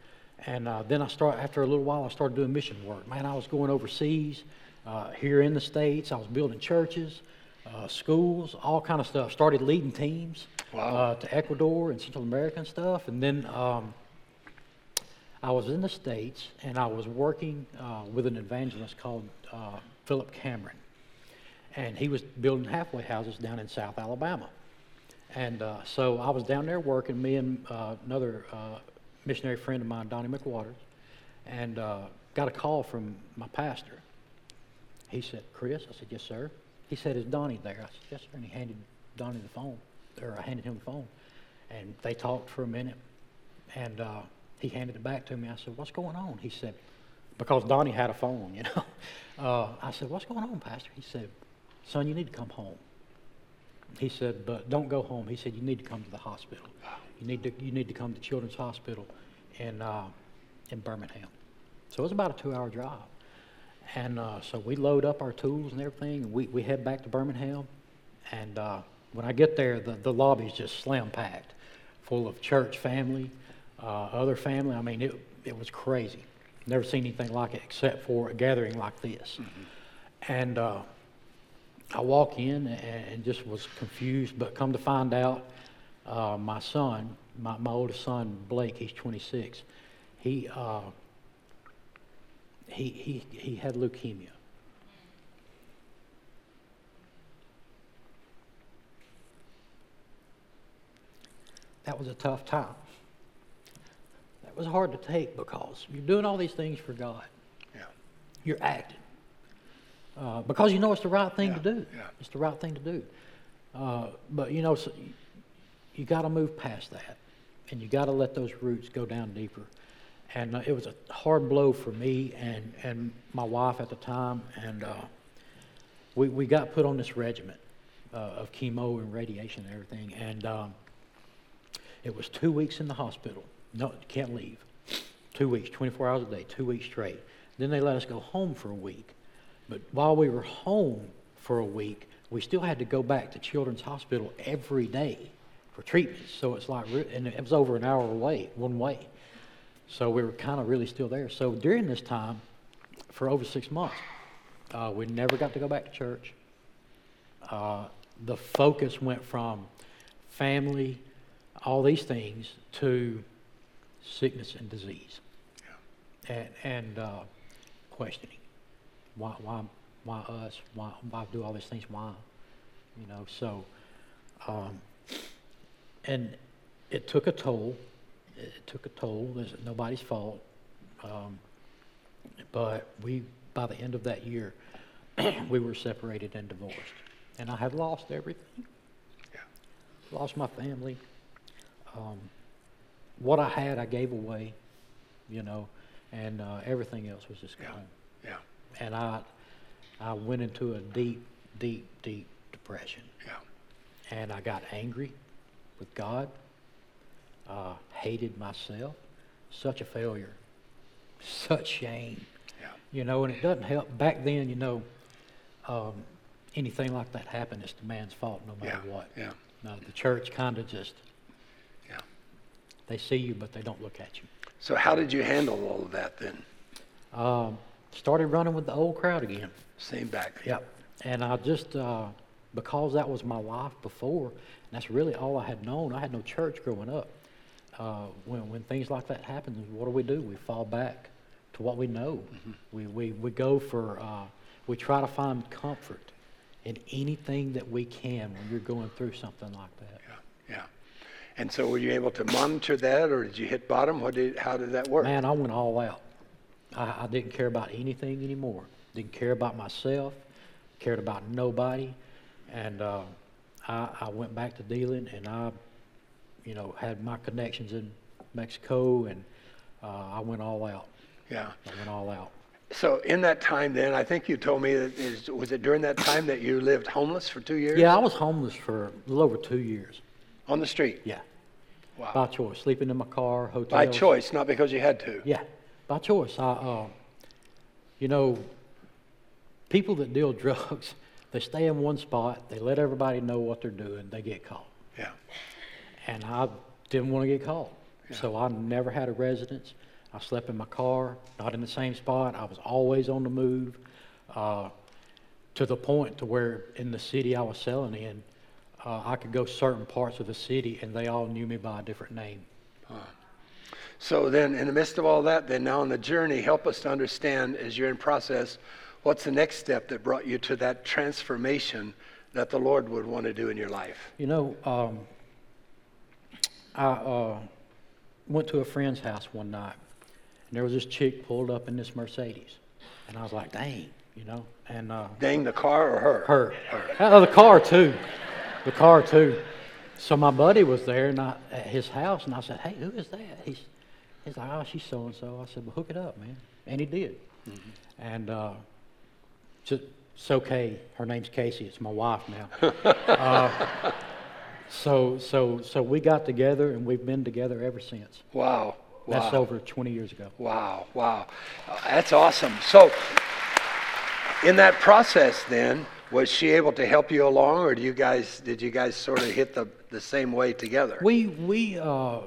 And uh, then I start after a little while, I started doing mission work. Man, I was going overseas, uh, here in the states. I was building churches. uh, schools, all kind of stuff. Started leading teams Wow. uh, to Ecuador and Central America and stuff. And then um, I was in the States and I was working uh, with an evangelist called uh, Philip Cameron. And he was building halfway houses down in South Alabama. And uh, so I was down there working, me and uh, another uh, missionary friend of mine, Donnie McWaters, and uh, got a call from my pastor. He said, Chris, I said, yes, sir. He said, is Donnie there? I said, yes, sir. And he handed Donnie the phone, or I handed him the phone. And they talked for a minute, and uh, he handed it back to me. I said, what's going on? He said, because Donnie had a phone, you know. Uh, I said, what's going on, Pastor? He said, son, you need to come home. He said, but don't go home. He said, you need to come to the hospital. You need to, you need to come to Children's Hospital in, uh, in Birmingham. So it was about a two-hour drive. And uh, so we load up our tools and everything, and we, we head back to Birmingham. And uh, when I get there, the, the lobby's just slam packed, full of church family, uh, other family. I mean, it, it was crazy. Never seen anything like it except for a gathering like this. And uh, I walk in and, just was confused, but come to find out, uh, my son, my, my oldest son, Blake, he's 26, he, uh, he, he, he had leukemia. That was a tough time. That was hard to take because you're doing all these things for God. Yeah. You're acting. Uh, because you know it's the right thing to do. yeah. It's the right thing to do. Uh, but you know, so you, you got to move past that, and you got to let those roots go down deeper. And uh, it was a hard blow for me and and my wife at the time, and uh, we we got put on this regimen uh, of chemo and radiation and everything, and um, it was two weeks in the hospital. No, you can't leave. Two weeks, 24 hours a day, two weeks straight. Then they let us go home for a week. But while we were home for a week, we still had to go back to Children's Hospital every day for treatments. So it's like, and it was over an hour away, one way. So we were kind of really still there. So during this time, for over six months, uh, we never got to go back to church. Uh, the focus went from family, all these things, to sickness and disease, and, and uh, questioning why, why, why us? Why, why do all these things? Why? You know, so, um, and it took a toll. It took a toll. It's nobody's fault. Um, but we, by the end of that year, we were separated and divorced. And I had lost everything. Yeah. Lost my family. Um, what I had, I gave away, you know, and uh, everything else was just Yeah. gone Yeah. And I, I went into a deep, deep, deep depression. Yeah. And I got angry with God, uh, hated myself, such a failure, such shame, Yeah. you know. And it doesn't help. Back then, you know, um, anything like that happened, it's the man's fault, no matter Yeah. what. Yeah. No, the church kind of just Yeah. they see you, but they don't look at you. So how did you handle all of that then? Um, started running with the old crowd again. Same back. Yep. And I just, uh, because that was my life before, and that's really all I had known. I had no church growing up. Uh, when, when things like that happen, what do we do? We fall back to what we know. We, we, we go for, uh, we try to find comfort in anything that we can when you're going through something like that. Yeah. Yeah. And so were you able to monitor that or did you hit bottom? What did, how did that work? Man, I went all out. I, I didn't care about anything anymore. Didn't care about myself. Cared about nobody. And uh, I, I went back to dealing, and I, you know, had my connections in Mexico, and uh, I went all out. Yeah. I went all out. So in that time then, I think you told me that is, was it during that time that you lived homeless for two years? Yeah, I was homeless for a little over two years. On the street? Yeah, Wow. by choice, sleeping in my car, hotels. By choice, not because you had to. Yeah, by choice. I, uh, you know, people that deal drugs, they stay in one spot, they let everybody know what they're doing, they get caught. Yeah. And I didn't want to get caught. So I never had a residence. I slept in my car, not in the same spot. I was always on the move. Uh, to the point to where in the city I was selling in, uh, I could go certain parts of the city and they all knew me by a different name. So then, in the midst of all that, then now on the journey, help us to understand as you're in process, what's the next step that brought you to that transformation that the Lord would want to do in your life? You know, um, I uh, went to a friend's house one night, and there was this chick pulled up in this Mercedes, and I was like, "Dang," you know, and uh, Dang, the car or her? her, her. oh, the car too, the car too. So my buddy was there, and I, at his house, and I said, "Hey, who is that?" He's, he's like, "Oh, she's so and so." I said, "Well, hook it up, man," and he did, and. Uh, just, it's okay. Her name's Casey. It's my wife now. uh, so, so, so we got together, and we've been together ever since. Wow. Wow. That's over 20 years ago. Wow, wow. Uh, that's awesome. So, in that process, then, was she able to help you along, or do you guys did you guys sort of hit the, the same way together? We, we, uh,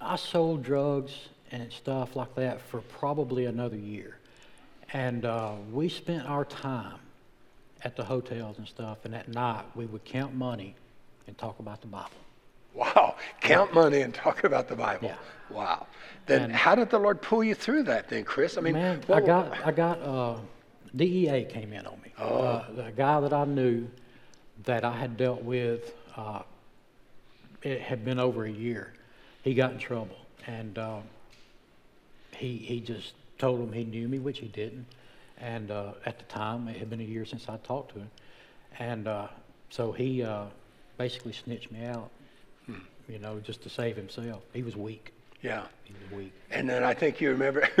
I sold drugs and stuff like that for probably another year. And uh, we spent our time at the hotels and stuff, and at night we would count money and talk about the Bible. Wow. Count money and talk about the Bible. Yeah. Wow. Then And- how did the Lord pull you through that then, Chris? I mean, Man, I got, I got, uh, DEA came in on me. Oh. Uh, the guy that I knew that I had dealt with, uh, it had been over a year. He got in trouble, and uh, he he just told him he knew me, which he didn't. And uh, at the time, it had been a year since I talked to him, and uh, so he uh, basically snitched me out. Hmm. You know, just to save himself. He was weak. Yeah. He was weak. And then I think you remember.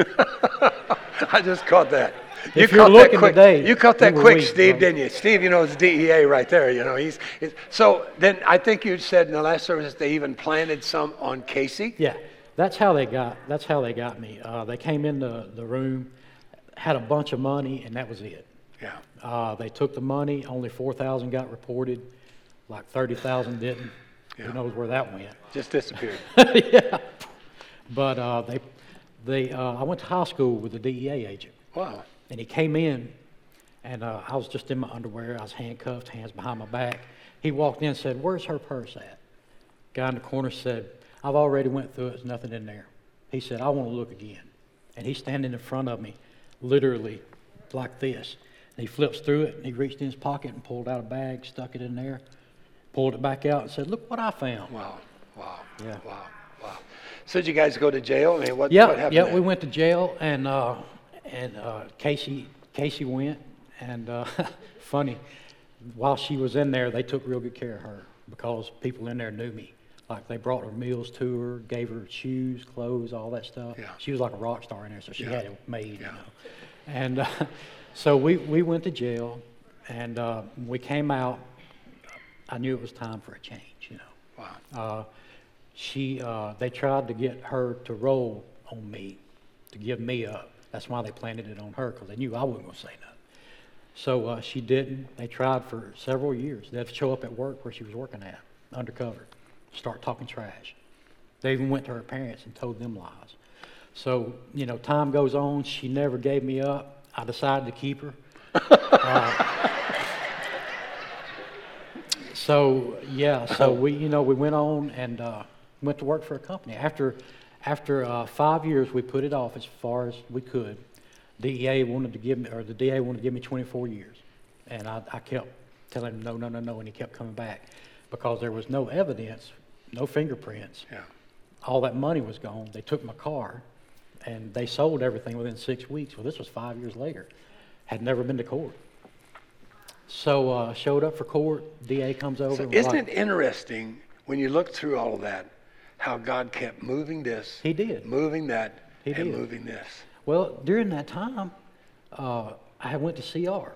I just caught that. You If caught that quick. today, you caught that quick, weak, Steve, bro. didn't you? Steve, you know, it's DEA right there. You know, he's, he's. So then I think you said in the last service they even planted some on Casey. Yeah, that's how they got. That's how they got me. Uh, they came in the, the room, had a bunch of money, and that was it. Yeah. Uh, they took the money. Only four thousand got reported. Like thirty thousand didn't. Yeah. Who knows where that went? Just disappeared. yeah. But uh, they, they. Uh, I went to high school with a DEA agent, wow. and he came in, and uh, I was just in my underwear. I was handcuffed, hands behind my back. He walked in and said, "Where's her purse at?" Guy in the corner said, "I've already went through it. There's nothing in there." He said, "I want to look again." And he's standing in front of me, literally like this. And he flips through it, and he reached in his pocket and pulled out a bag, stuck it in there, pulled it back out, and said, "Look what I found." Wow. Wow. Yeah. Wow. So did you guys go to jail? I mean, what, what Yeah, happened? yeah. there? We went to jail, and uh, and uh, Casey Casey went, and uh, funny, while she was in there, they took real good care of her because people in there knew me. Like they brought her meals to her, gave her shoes, clothes, all that stuff. Yeah. She was like a rock star in there, so she Yeah. had it made. Yeah. You know. And uh, so we we went to jail, and uh, we came out. I knew it was time for a change. You know. Wow. Uh, she, uh, they tried to get her to roll on me, to give me up. That's why they planted it on her, because they knew I wasn't going to say nothing. So uh, she didn't. They tried for several years. They'd show up at work where she was working at, undercover, start talking trash. They even went to her parents and told them lies. So, you know, time goes on. She never gave me up. I decided to keep her. So yeah, so we you know we went on and uh, went to work for a company. After after uh, five years, we put it off as far as we could. DEA wanted to give me, or the DA wanted to give me 24 years, and I, I kept telling him no, no, no, no, and he kept coming back because there was no evidence, no fingerprints. Yeah. All that money was gone. They took my car, and they sold everything within six weeks. Well, this was five years later. Had never been to court. So uh, showed up for court. DA comes over. So isn't like- it interesting when you look through all of that, how God kept moving this, He did. moving that, He and did. moving this. Well, during that time, uh, I went to CR.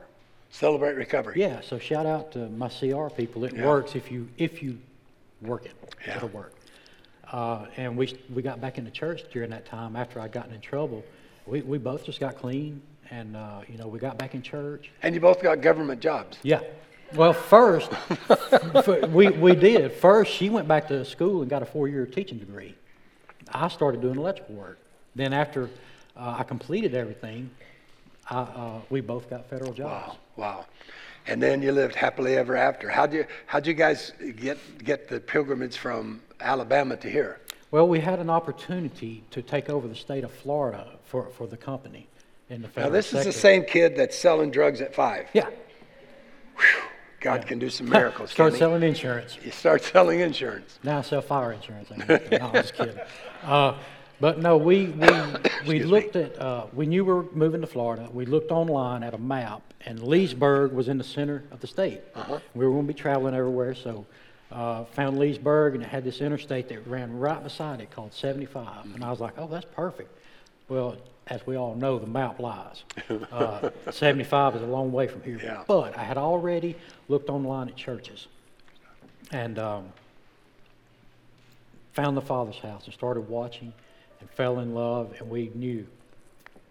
Celebrate recovery. Yeah, so shout out to my CR people. It Yeah. works if you if you work it. Yeah. It'll work. Uh, and we we got back into church during that time after I'd gotten in trouble. We we both just got clean, and uh, you know we got back in church. And you both got government jobs. Yeah. Well, first we we did. First, she went back to school and got a four-year teaching degree. I started doing electrical work. Then after uh, I completed everything, I, uh, we both got federal jobs. Wow, wow. And then you lived happily ever after. How'd you, how'd you guys get, get the pilgrimage from Alabama to here? Well, we had an opportunity to take over the state of Florida for, for the company in the Now, federal this is the same kid that's selling drugs at five. Yeah. God can do some miracles. Start can he? selling insurance. You start selling insurance. Now I sell fire insurance. I guess. no, I'm just kidding. Uh, but no, we we, we looked at uh, when you were moving to Florida. We looked online at a map, and Leesburg was in the center of the state. Uh-huh. We were going to be traveling everywhere, so uh, found Leesburg, and it had this interstate that ran right beside it called 75. And I was like, oh, that's perfect. Well, as we all know, the map lies. Uh, 75 is a long way from here. Yeah. But I had already looked online at churches, and. Um, found the Father's house and started watching and fell in love, and we knew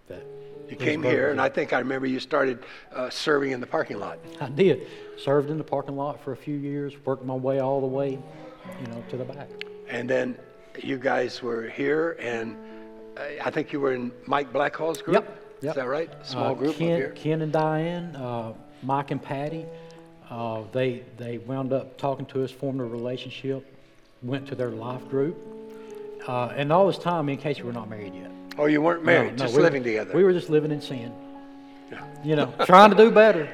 that. You came here, and. I think I remember you started uh, serving in the parking lot. I did. Served in the parking lot for a few years, worked my way all the way, you know, to the back. And then you guys were here, and I- think you were in Mike Blackhall's group? Yep, Is that right? Small Uh, group Ken, up here? Ken and Diane, uh, Mike and Patty, uh, they they wound up talking to us, formed a relationship, went to their life group, uh, and all this time, in case you were not married yet. Oh, you weren't married, no, just we were- living together? We were just living in sin. Yeah. You know, trying to do better,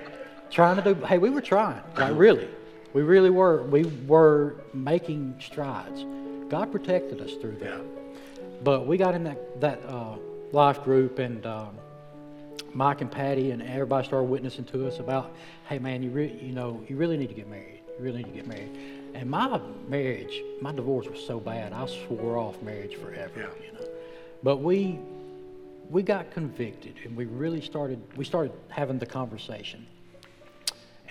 trying to do. Hey, we were trying, like really, we really were. We were making strides. God protected us through that. But we got in that that uh, life group, and um, Mike and Patty and everybody started witnessing to us about, hey man, you re- you know you really need to get married. You really need to get married. And my marriage, my divorce was so bad, I swore off marriage forever. Yeah. You know, but we we got convicted, and we really started we started having the conversation,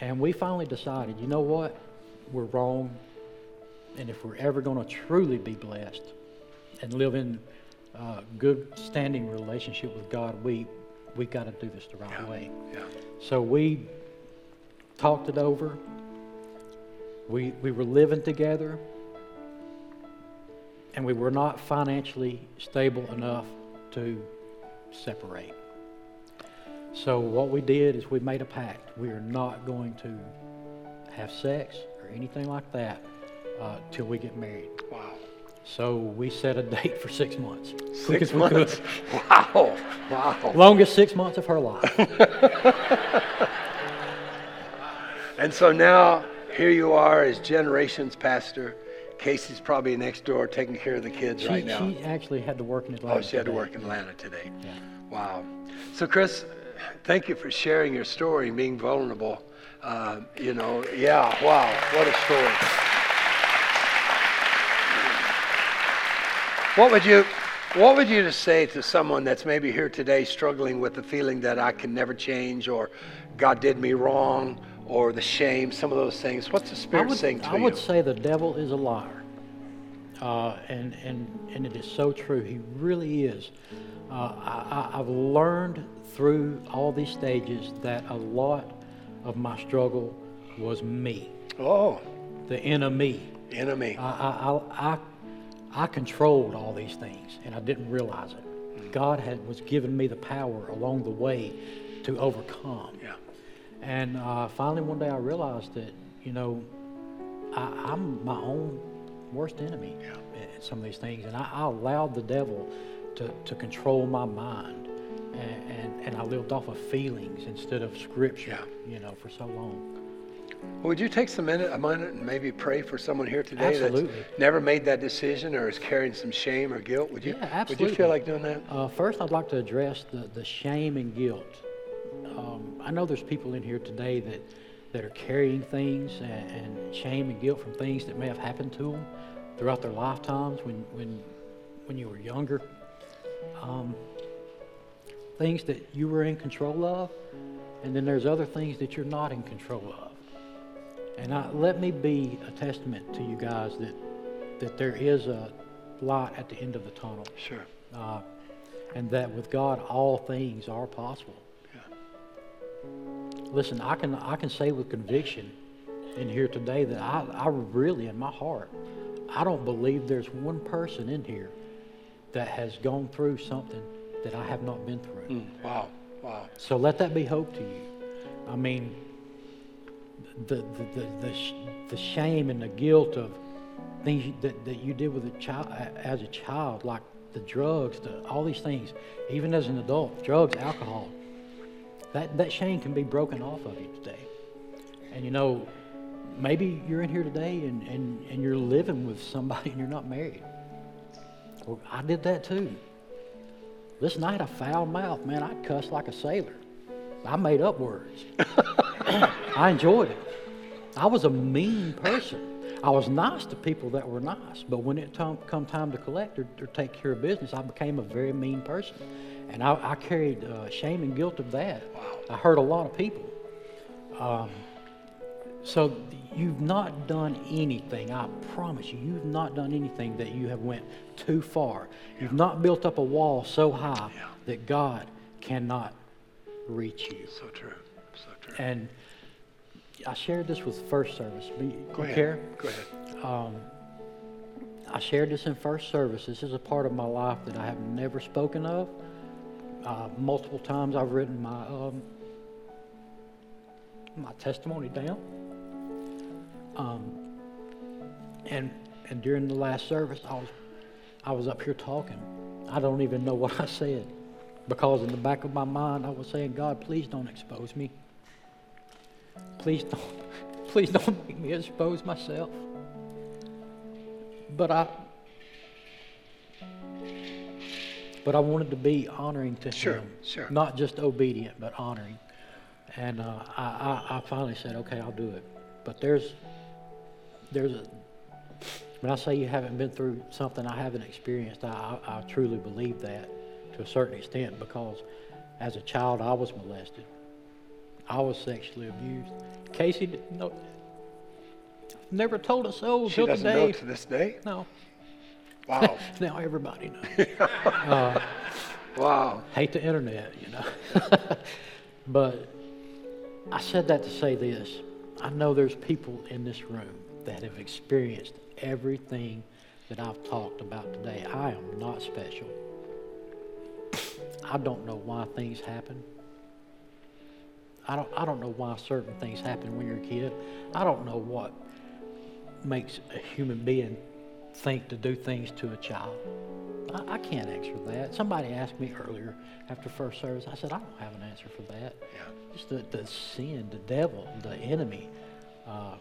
and we finally decided, you know what, we're wrong, and if we're ever going to truly be blessed and live in uh, good standing relationship with God, we we got to do this the right way. Yeah. So we talked it over. We we were living together, and we were not financially stable enough to separate. So what we did is we made a pact. We are not going to have sex or anything like that uh, till we get married. Wow. So we set a date for six months. Six Quick as we could. months. Wow. Wow. Longest six months of her life. And so now here you are as generations pastor. Casey's probably next door taking care of the kids She, right now. she actually had to work in Atlanta. Oh, she had to work in Atlanta today. Yeah. Wow. So, Chris, thank you for sharing your story and being vulnerable. Uh, you know, yeah, wow, what a story. What would you, what would you just say to someone that's maybe here today struggling with the feeling that I can never change, or God did me wrong, or the shame, some of those things? What's the Spirit would, saying to I you? I would say the devil is a liar. Uh, and, and, and it is so true. He really is. Uh, I- I've learned through all these stages that a lot of my struggle was me, oh, the enemy. enemy. I, I, I, I, controlled all these things, and I didn't realize it. God had was giving me the power along the way to overcome. yeah. And uh, finally, one day, I realized that you know I, I'm my own worst enemy in some of these things, and I, I allowed the devil to, to control my mind, and, and, and I lived off of feelings instead of scripture. You know, for so long. Would you take some minute, a minute and maybe pray for someone here today Absolutely. that's never made that decision or is carrying some shame or guilt? Would you? Yeah, absolutely. Would you feel like doing that? Uh, first, I'd like to address the, the shame and guilt. Um, I know there's people in here today that, that are carrying things and, and shame and guilt from things that may have happened to them throughout their lifetimes when, when, when you were younger. Um, things that you were in control of, and then there's other things that you're not in control of. And I, let me be a testament to you guys that, that there is a light at the end of the tunnel Sure. uh, and that with God all things are possible. Listen, I can I can say with conviction in here today that I, I really in my heart I don't believe there's one person in here that has gone through something that I have not been through. Wow. Wow. So let that be hope to you. I mean, the, the, the, the, the shame and the guilt of things that, that you did with a child as a child, like the drugs, the, all these things, even as an adult, drugs, alcohol, that, that shame can be broken off of you today. And you know, maybe you're in here today and, and, and you're living with somebody and you're not married. Well, I did that too. Listen, I had a foul mouth, man. I cussed like a sailor. I made up words. I enjoyed it. I was a mean person. I was nice to people that were nice, but when it tom- come time to collect or, or take care of business, I became a very mean person, and I, I carried uh, shame and guilt of that. I hurt a lot of people. Um, so you've not done anything. I promise you, you've not done anything that you have went too far. You've not built up a wall so high Yeah. that God cannot reach you. So true. So true. And I shared this with first service. Be, Go ahead. care? Go ahead. Um, I shared this in first service. This is a part of my life that I have never spoken of. Uh, multiple times I've written my um, my testimony down. Um, and and during the last service, I was I was up here talking. I don't even know what I said because in the back of my mind I was saying, God, please don't expose me. Please don't, please don't make me expose myself. But I, but I wanted to be honoring to Sure, him, sure. not just obedient, but honoring. And uh, I, I, I finally said, okay, I'll do it. But there's, there's a, when I say you haven't been through something I haven't experienced, I, I, I truly believe that to a certain extent because as a child I was molested. I was sexually abused. Casey didn't know. Never told us so She till doesn't today. know to this day. No. Wow. Now everybody knows. wow. Hate the internet, you know. but I said that to say this. I know there's people in this room that have experienced everything that I've talked about today. I am not special. I don't know why things happen. I don't, I don't know why certain things happen when you're a kid. I don't know what makes a human being think to do things to a child. I, I can't answer that. Somebody asked me earlier after first service. I said, I don't have an answer for that. Yeah. Just the, the sin, the devil, the enemy. Uh,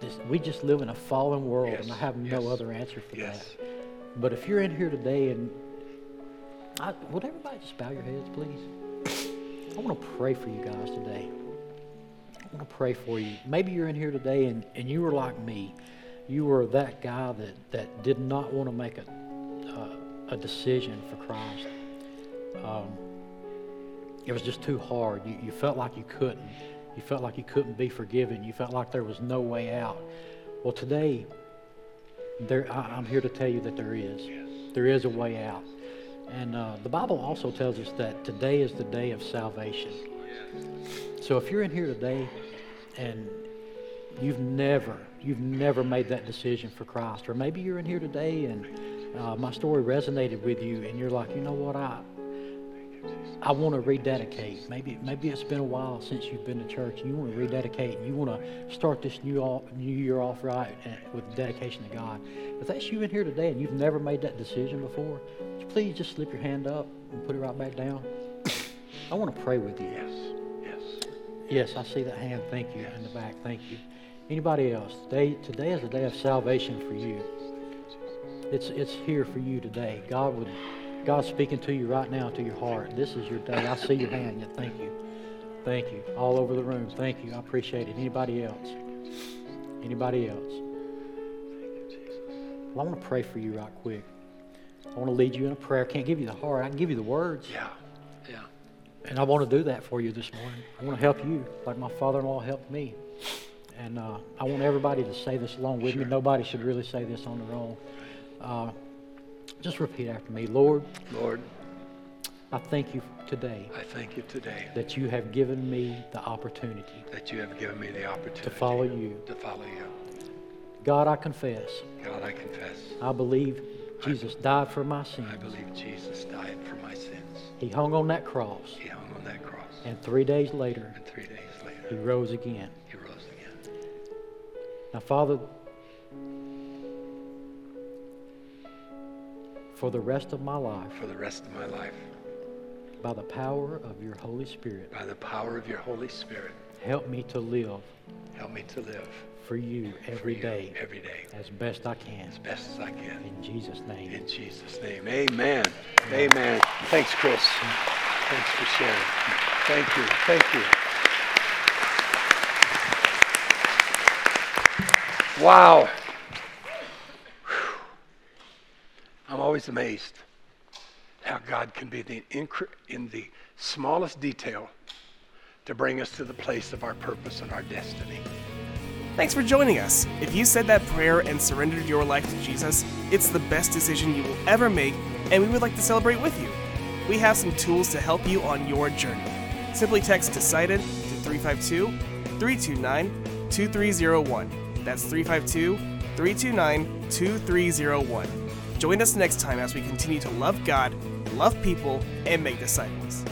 this, we just live in a fallen world, and I have no yes, other answer for yes. that. But if you're in here today, and I, would everybody just bow your heads, please? I want to pray for you guys today. I want to pray for you. Maybe you're in here today and, and you were like me. You were that guy that, that did not want to make a, uh, a decision for Christ. Um, it was just too hard. You, you felt like you couldn't. You felt like you couldn't be forgiven. You felt like there was no way out. Well, today, there, I, I'm here to tell you that there is. There is a way out. And uh, the Bible also tells us that today is the day of salvation. So if you're in here today and you've never, you've never made that decision for Christ, or maybe you're in here today and uh, my story resonated with you, and you're like, you know what, I, I want to rededicate. Maybe, maybe it's been a while since you've been to church, and you want to rededicate, and you want to start this new off, new year off right with dedication to God. If that's you in here today, and you've never made that decision before, please just slip your hand up and put it right back down. I want to pray with you. Yes. Yes. Yes, I see that hand. Thank you in the back. Thank you. Anybody else? Today, today is a day of salvation for you. It's it's here for you today. God would, God's speaking to you right now to your heart. This is your day. I see your hand. Yeah, thank you, thank you. All over the room. Thank you. I appreciate it. Anybody else? Anybody else? Well, I want to pray for you right quick. I want to lead you in a prayer. I can't give you the heart. I can give you the words. Yeah. Yeah. And I want to do that for you this morning. I want to help you like my father in law helped me. And uh, I want everybody to say this along with me. Nobody should really say this on their own. Uh, just repeat after me Lord, Lord, I thank you today I thank you today that you have given me the opportunity that you have given me the opportunity to follow you. To follow you. God, I confess God, I confess. I believe Jesus died for my sins. I believe Jesus died for my sins. He hung on that cross, He hung on that cross. and three days later, And three days later. he rose again. he rose again. Now, Father, for the rest of my life, For the rest of my life, by the power of your Holy Spirit, by the power of your Holy Spirit, help me to live help me to live for you for you, day, Every day. as best I can. as best as I can. In Jesus' name. In Jesus' name, amen. Amen. Thanks, Chris. Thanks for sharing. Thank you. Thank you. Wow. Whew. I'm always amazed how God can be the incre- in the smallest detail to bring us to the place of our purpose and our destiny. Thanks for joining us. If you said that prayer and surrendered your life to Jesus, it's the best decision you will ever make, and we would like to celebrate with you. We have some tools to help you on your journey. Simply text Decided to 352 329 2301. That's 352 329 2301. Join us next time as we continue to love God, love people, and make disciples.